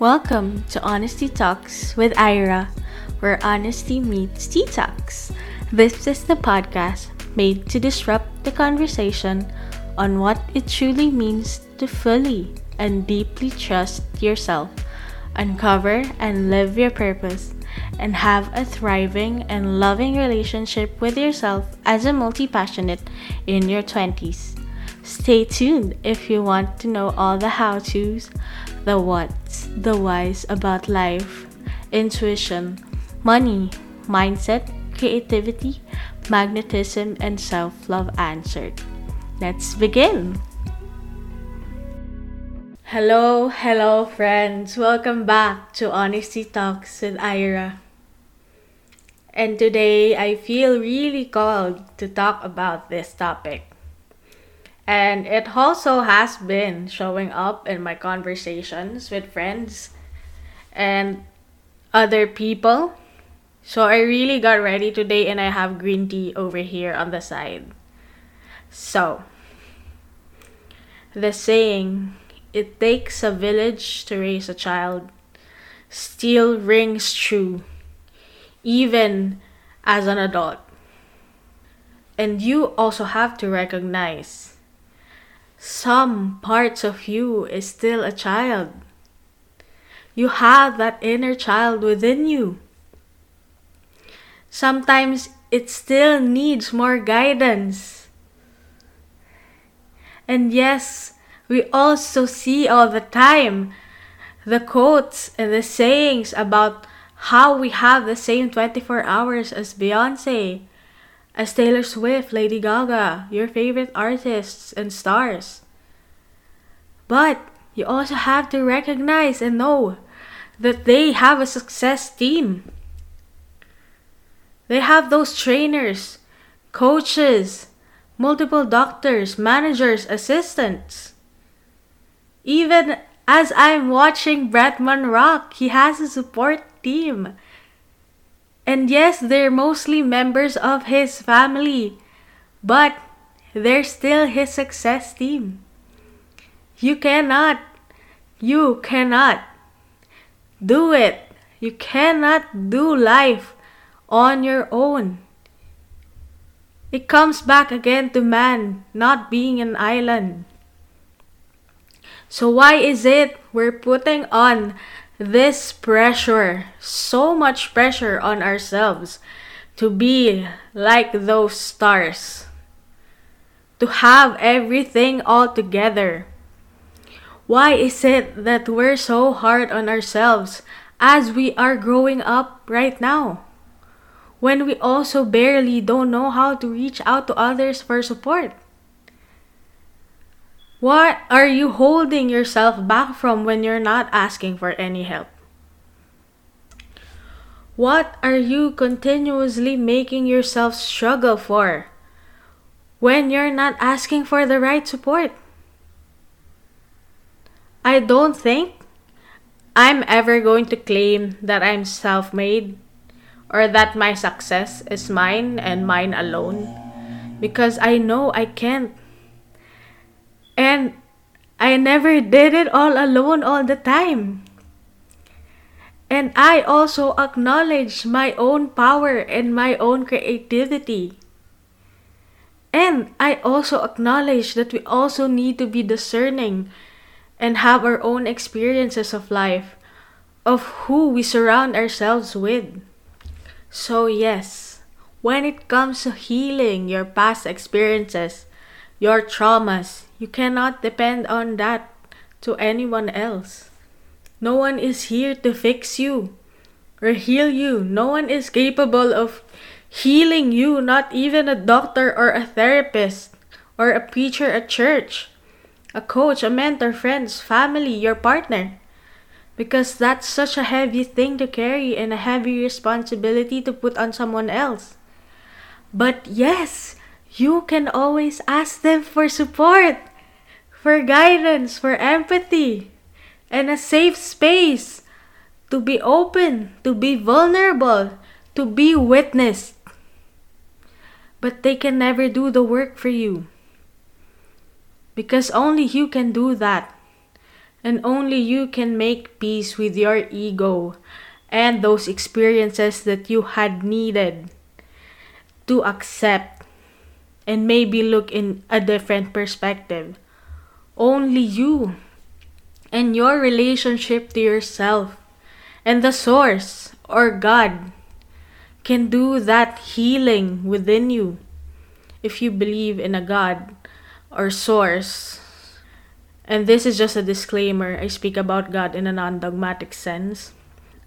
Welcome to Honesty Talks with Ira, where honesty meets tea talks. This is the podcast made to disrupt the conversation on what it truly means to fully and deeply trust yourself, uncover and live your purpose, and have a thriving and loving relationship with yourself as a multi passionate in your 20s. Stay tuned if you want to know all the how to's, the what's, the wise about life, intuition, money, mindset, creativity, magnetism, and self love answered. Let's begin! Hello, hello, friends. Welcome back to Honesty Talks with Ira. And today I feel really called to talk about this topic. And it also has been showing up in my conversations with friends and other people. So I really got ready today and I have green tea over here on the side. So, the saying, it takes a village to raise a child, still rings true, even as an adult. And you also have to recognize some parts of you is still a child. You have that inner child within you. Sometimes it still needs more guidance. And yes, we also see all the time the quotes and the sayings about how we have the same 24 hours as Beyonce as Taylor Swift, Lady Gaga, your favorite artists and stars. But you also have to recognize and know that they have a success team. They have those trainers, coaches, multiple doctors, managers, assistants. Even as I'm watching Bretman Rock, he has a support team. And yes, they're mostly members of his family, but they're still his success team. You cannot, you cannot do it. You cannot do life on your own. It comes back again to man not being an island. So, why is it we're putting on this pressure, so much pressure on ourselves to be like those stars, to have everything all together. Why is it that we're so hard on ourselves as we are growing up right now? When we also barely don't know how to reach out to others for support. What are you holding yourself back from when you're not asking for any help? What are you continuously making yourself struggle for when you're not asking for the right support? I don't think I'm ever going to claim that I'm self made or that my success is mine and mine alone because I know I can't. And I never did it all alone all the time. And I also acknowledge my own power and my own creativity. And I also acknowledge that we also need to be discerning and have our own experiences of life, of who we surround ourselves with. So, yes, when it comes to healing your past experiences, your traumas, you cannot depend on that to anyone else. No one is here to fix you or heal you. No one is capable of healing you, not even a doctor or a therapist or a preacher at church, a coach, a mentor, friends, family, your partner. Because that's such a heavy thing to carry and a heavy responsibility to put on someone else. But yes, you can always ask them for support, for guidance, for empathy, and a safe space to be open, to be vulnerable, to be witnessed. But they can never do the work for you. Because only you can do that. And only you can make peace with your ego and those experiences that you had needed to accept and maybe look in a different perspective. Only you and your relationship to yourself and the source or God can do that healing within you if you believe in a God or source. And this is just a disclaimer. I speak about God in a non dogmatic sense.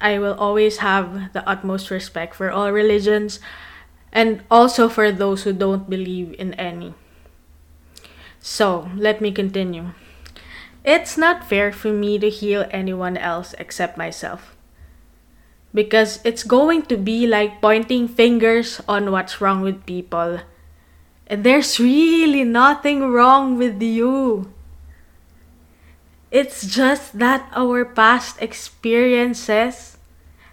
I will always have the utmost respect for all religions and also for those who don't believe in any. So, let me continue. It's not fair for me to heal anyone else except myself. Because it's going to be like pointing fingers on what's wrong with people. And there's really nothing wrong with you. It's just that our past experiences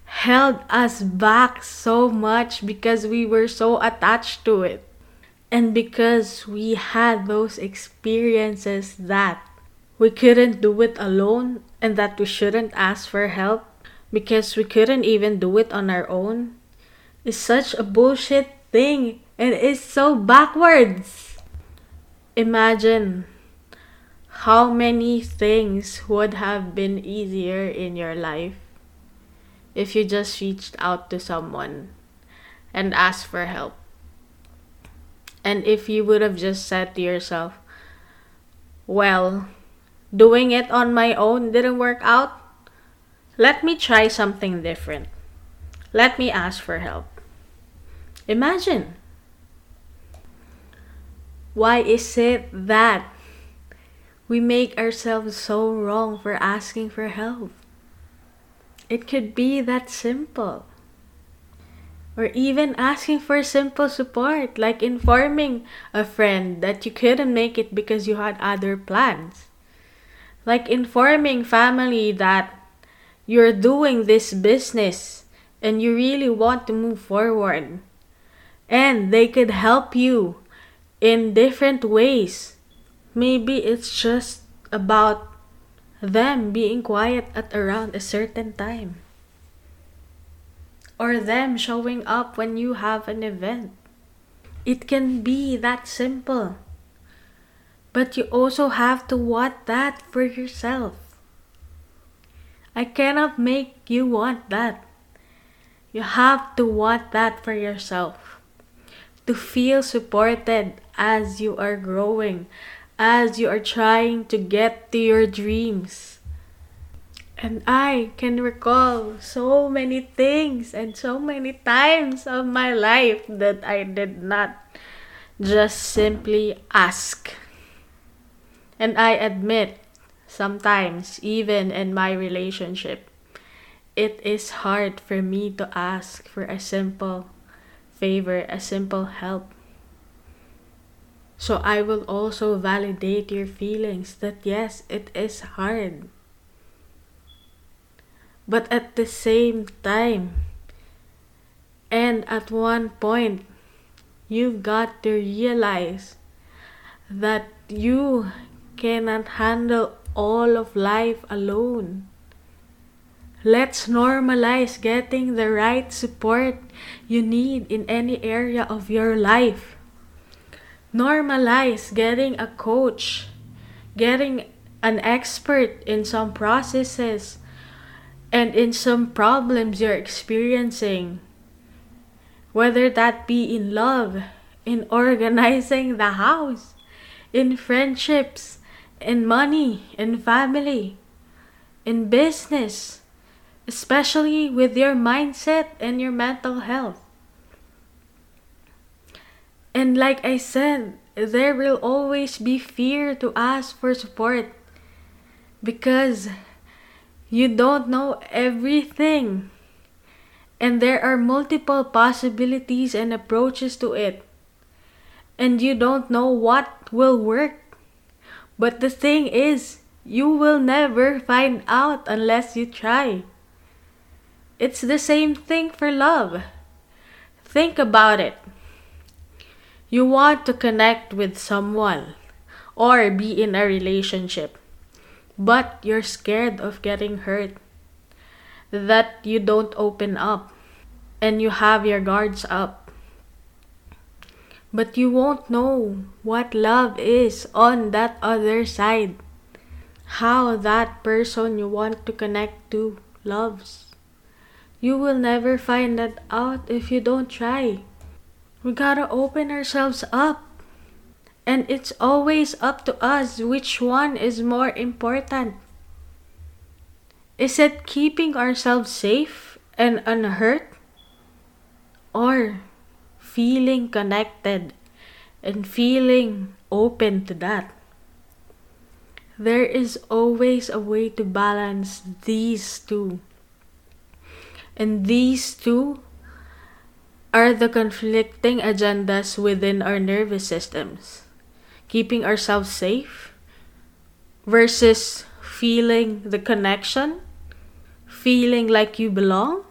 held us back so much because we were so attached to it. And because we had those experiences that we couldn't do it alone and that we shouldn't ask for help because we couldn't even do it on our own is such a bullshit thing and it's so backwards. Imagine how many things would have been easier in your life if you just reached out to someone and asked for help. And if you would have just said to yourself, well, doing it on my own didn't work out, let me try something different. Let me ask for help. Imagine. Why is it that we make ourselves so wrong for asking for help? It could be that simple. Or even asking for simple support, like informing a friend that you couldn't make it because you had other plans. Like informing family that you're doing this business and you really want to move forward. And they could help you in different ways. Maybe it's just about them being quiet at around a certain time. Or them showing up when you have an event. It can be that simple. But you also have to want that for yourself. I cannot make you want that. You have to want that for yourself. To feel supported as you are growing, as you are trying to get to your dreams. And I can recall so many things and so many times of my life that I did not just simply ask. And I admit, sometimes, even in my relationship, it is hard for me to ask for a simple favor, a simple help. So I will also validate your feelings that yes, it is hard. But at the same time, and at one point, you've got to realize that you cannot handle all of life alone. Let's normalize getting the right support you need in any area of your life normalize getting a coach, getting an expert in some processes and in some problems you're experiencing. Whether that be in love, in organizing the house, in friendships, in money, in family, in business, especially with your mindset and your mental health. And like I said, there will always be fear to ask for support because you don't know everything. And there are multiple possibilities and approaches to it. And you don't know what will work. But the thing is, you will never find out unless you try. It's the same thing for love. Think about it. You want to connect with someone or be in a relationship. but you're scared of getting hurt. That you don't open up and you have your guards up. But you won't know what love is on that other side. How that person you want to connect to loves. You will never find that out if you don't try. We gotta open ourselves up. And it's always up to us which one is more important. Is it keeping ourselves safe and unhurt? Or feeling connected and feeling open to that? There is always a way to balance these two. And these two are the conflicting agendas within our nervous systems. Keeping ourselves safe versus feeling the connection, feeling like you belong.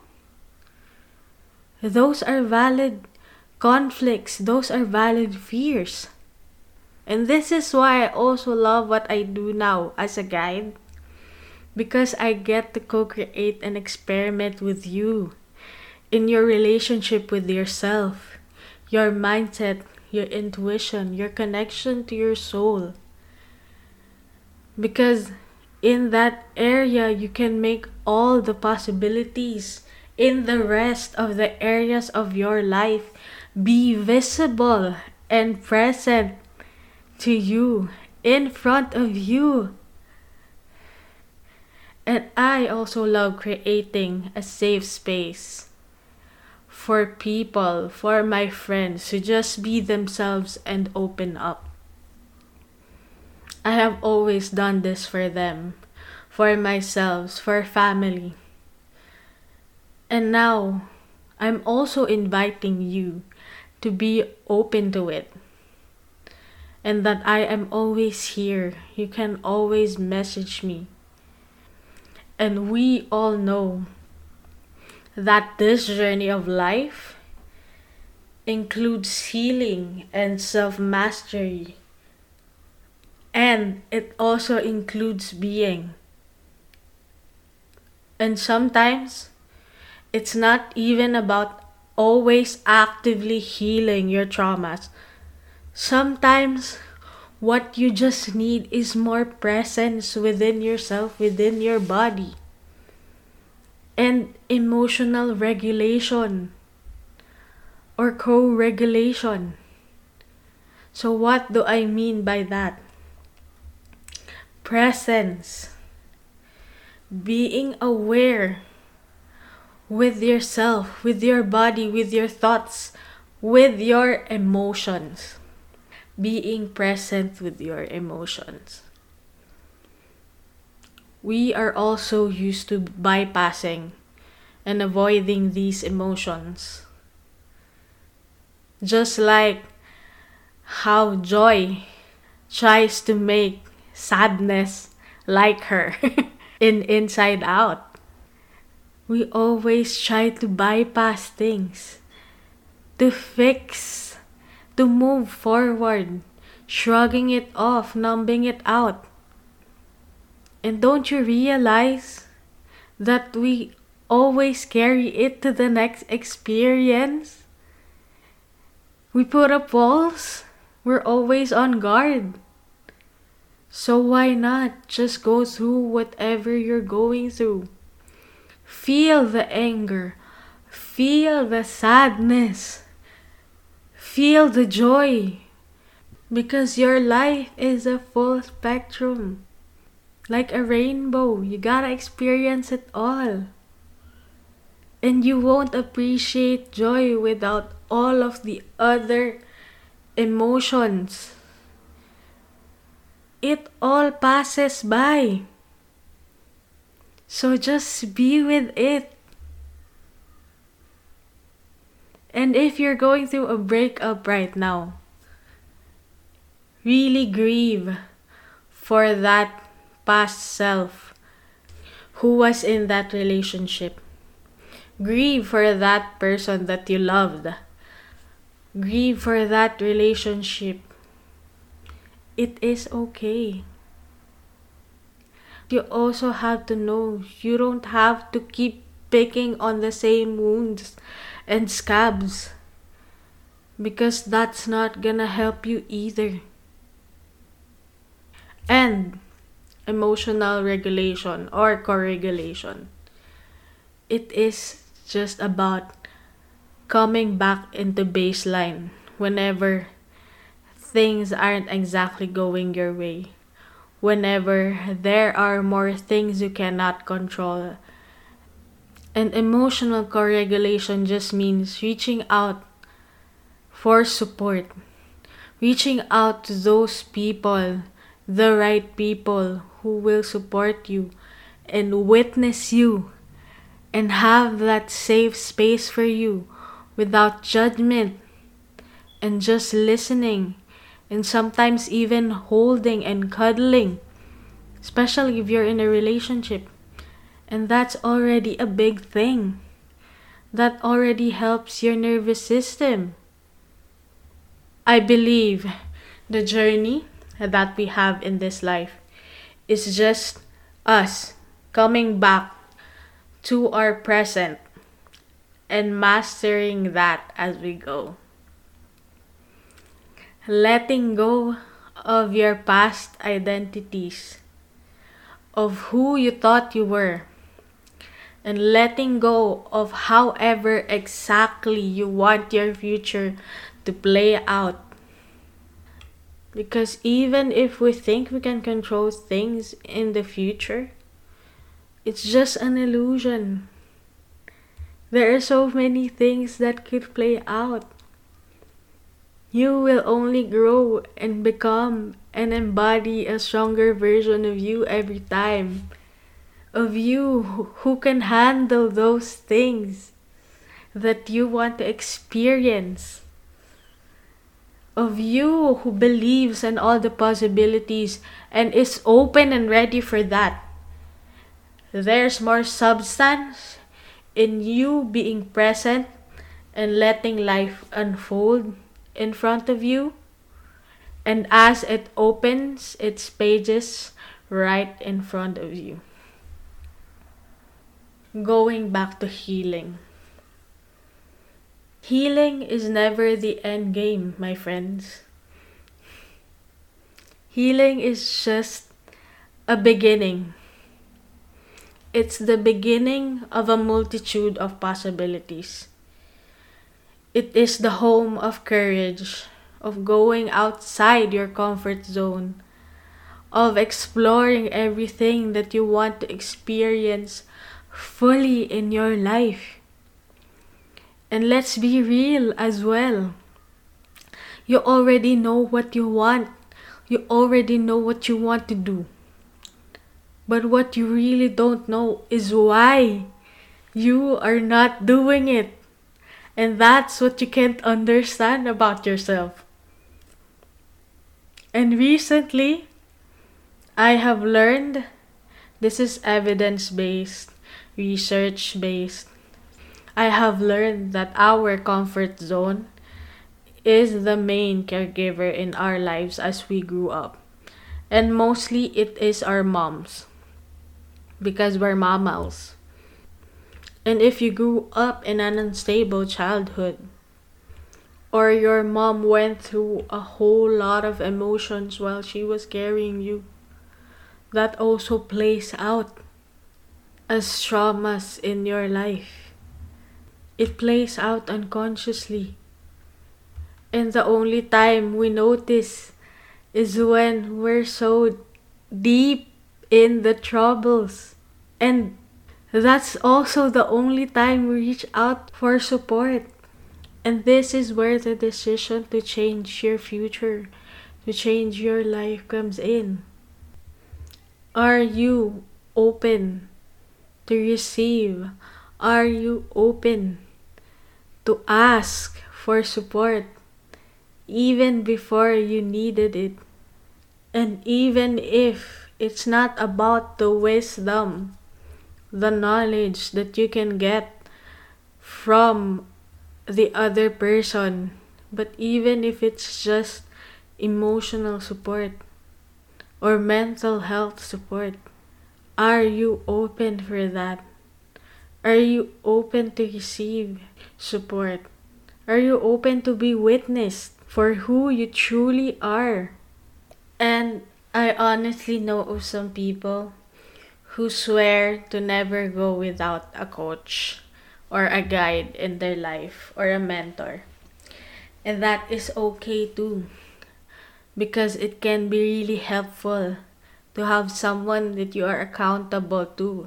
Those are valid conflicts, those are valid fears. And this is why I also love what I do now as a guide because I get to co create and experiment with you in your relationship with yourself, your mindset, your intuition, your connection to your soul. Because in that area, you can make all the possibilities in the rest of the areas of your life be visible and present to you, in front of you. And I also love creating a safe space for people, for my friends to just be themselves and open up. I have always done this for them, for myself, for family. And now I'm also inviting you to be open to it. And that I am always here. You can always message me and we all know that this journey of life includes healing and self mastery. And it also includes being. And sometimes it's not even about always actively healing your traumas. Sometimes what you just need is more presence within yourself, within your body, and emotional regulation or co regulation. So, what do I mean by that? Presence, being aware with yourself, with your body, with your thoughts, with your emotions being present with your emotions. We are also used to bypassing and avoiding these emotions. Just like how joy tries to make sadness like her in Inside Out. We always try to bypass things, to fix to move forward, shrugging it off, numbing it out. And don't you realize that we always carry it to the next experience? We put up walls, we're always on guard. So why not just go through whatever you're going through? Feel the anger, feel the sadness Feel the joy because your life is a full spectrum. Like a rainbow, you gotta experience it all. And you won't appreciate joy without all of the other emotions. It all passes by. So just be with it. And if you're going through a breakup right now, really grieve for that past self who was in that relationship. Grieve for that person that you loved. Grieve for that relationship. It is okay. you also have to know you don't have to keep picking on the same wounds and scabs because that's not gonna help you either. And emotional regulation or co regulation. It is just about coming back into baseline whenever things aren't exactly going your way. Whenever there are more things you cannot control. And emotional co regulation just means reaching out for support, reaching out to those people, the right people who will support you and witness you and have that safe space for you without judgment and just listening and sometimes even holding and cuddling, especially if you're in a relationship. And that's already a big thing. That already helps your nervous system. I believe the journey that we have in this life is just us coming back to our present and mastering that as we go. Letting go of your past identities, of who you thought you were, and letting go of however exactly you want your future to play out. Because even if we think we can control things in the future, it's just an illusion. There are so many things that could play out. You will only grow and become and embody a stronger version of you every time. Of you who can handle those things that you want to experience. Of you who believes in all the possibilities and is open and ready for that. There's more substance in you being present and letting life unfold in front of you. And as it opens its pages right in front of you. Going back to healing. Healing is never the end game, my friends. Healing is just a beginning. It's the beginning of a multitude of possibilities. It is the home of courage, of going outside your comfort zone, of exploring everything that you want to experience fully in your life. And let's be real as well. You already know what you want. You already know what you want to do. But what you really don't know is why you are not doing it. And that's what you can't understand about yourself. And recently, I have learned this is evidence based, research based. I have learned that our comfort zone is the main caregiver in our lives as we grew up. And mostly it is our moms because we're mammals. And if you grew up in an unstable childhood, or your mom went through a whole lot of emotions while she was carrying you, that also plays out as traumas in your life. It plays out unconsciously. And the only time we notice is when we're so deep in the troubles. And that's also the only time we reach out for support. And this is where the decision to change your future, to change your life comes in. Are you open to receive? Are you open to ask for support even before you needed it? And even if it's not about the wisdom, the knowledge that you can get from the other person, but even if it's just emotional support or mental health support. Are you open for that? Are you open to receive support? Are you open to be witnessed for who you truly are? And I honestly know of some people who swear to never go without a coach or a guide in their life or a mentor. And that is okay too because it can be really helpful to have someone that you are accountable to.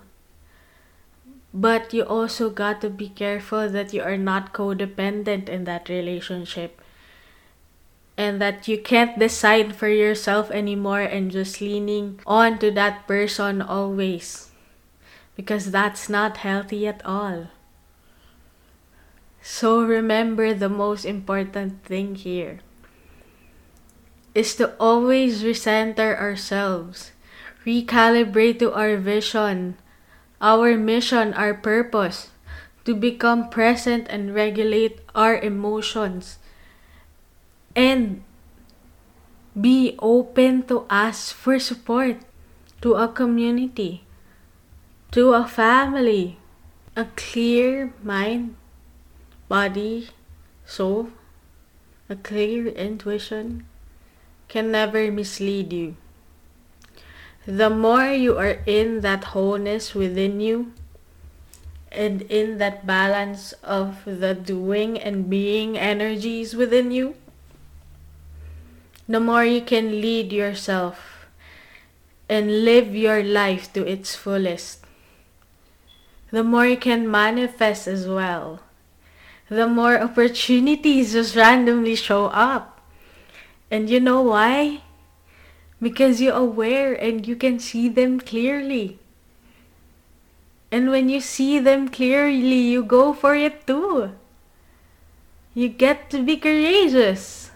But you also got to be careful that you are not codependent in that relationship. And that you can't decide for yourself anymore and just leaning on to that person always. Because that's not healthy at all. So remember the most important thing here is to always recenter ourselves, recalibrate to our vision, our mission, our purpose, to become present and regulate our emotions, and be open to ask for support to a community, to a family, a clear mind, body, soul, a clear intuition can never mislead you. The more you are in that wholeness within you and in that balance of the doing and being energies within you, the more you can lead yourself and live your life to its fullest. The more you can manifest as well. The more opportunities just randomly show up and you know why? Because you're aware and you can see them clearly. And when you see them clearly, you go for it too. You get to be courageous.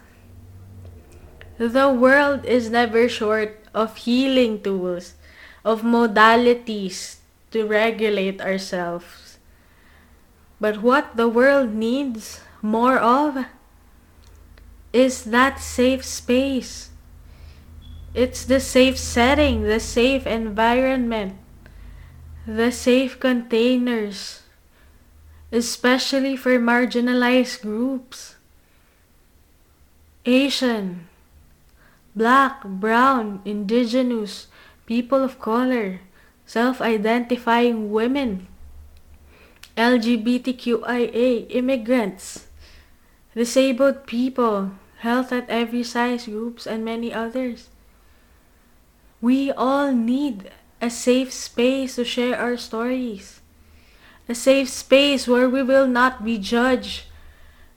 The world is never short of healing tools, of modalities to regulate ourselves. But what the world needs more of is that safe space. It's the safe setting, the safe environment, the safe containers, especially for marginalized groups. Asian, black, brown, indigenous, people of color, self identifying women, LGBTQIA, immigrants, disabled people, health at every size groups, and many others. We all need a safe space to share our stories. A safe space where we will not be judged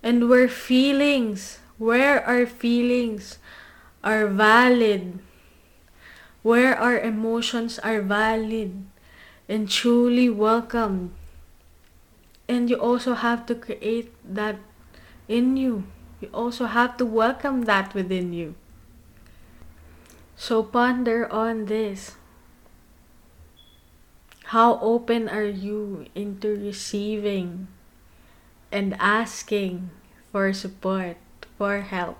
and where feelings, where our feelings are valid, where our emotions are valid and truly welcome. And you also have to create that in you. You also have to welcome that within you. So ponder on this. How open are you into receiving and asking for support, for help?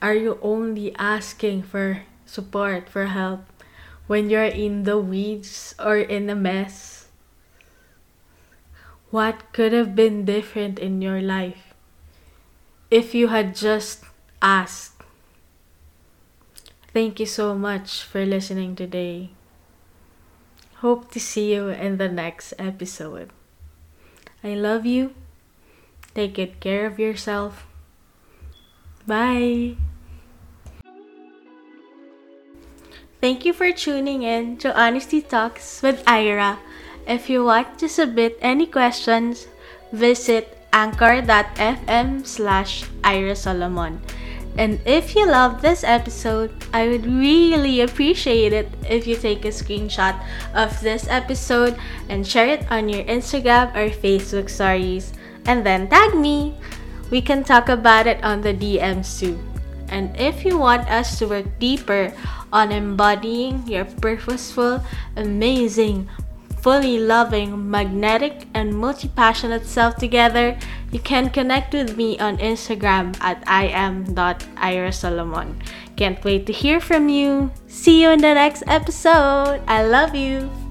Are you only asking for support, for help when you're in the weeds or in a mess? What could have been different in your life if you had just asked? Thank you so much for listening today. Hope to see you in the next episode. I love you. Take good care of yourself. Bye. Thank you for tuning in to Honesty Talks with Ira. If you want to submit any questions, visit anchor.fm slash Ira Solomon. And if you love this episode, I would really appreciate it if you take a screenshot of this episode and share it on your Instagram or Facebook stories and then tag me. We can talk about it on the DMs too. And if you want us to work deeper on embodying your purposeful, amazing, fully loving, magnetic, and multi passionate self together, you can connect with me on Instagram at im.irasolomon. Can't wait to hear from you. See you in the next episode. I love you.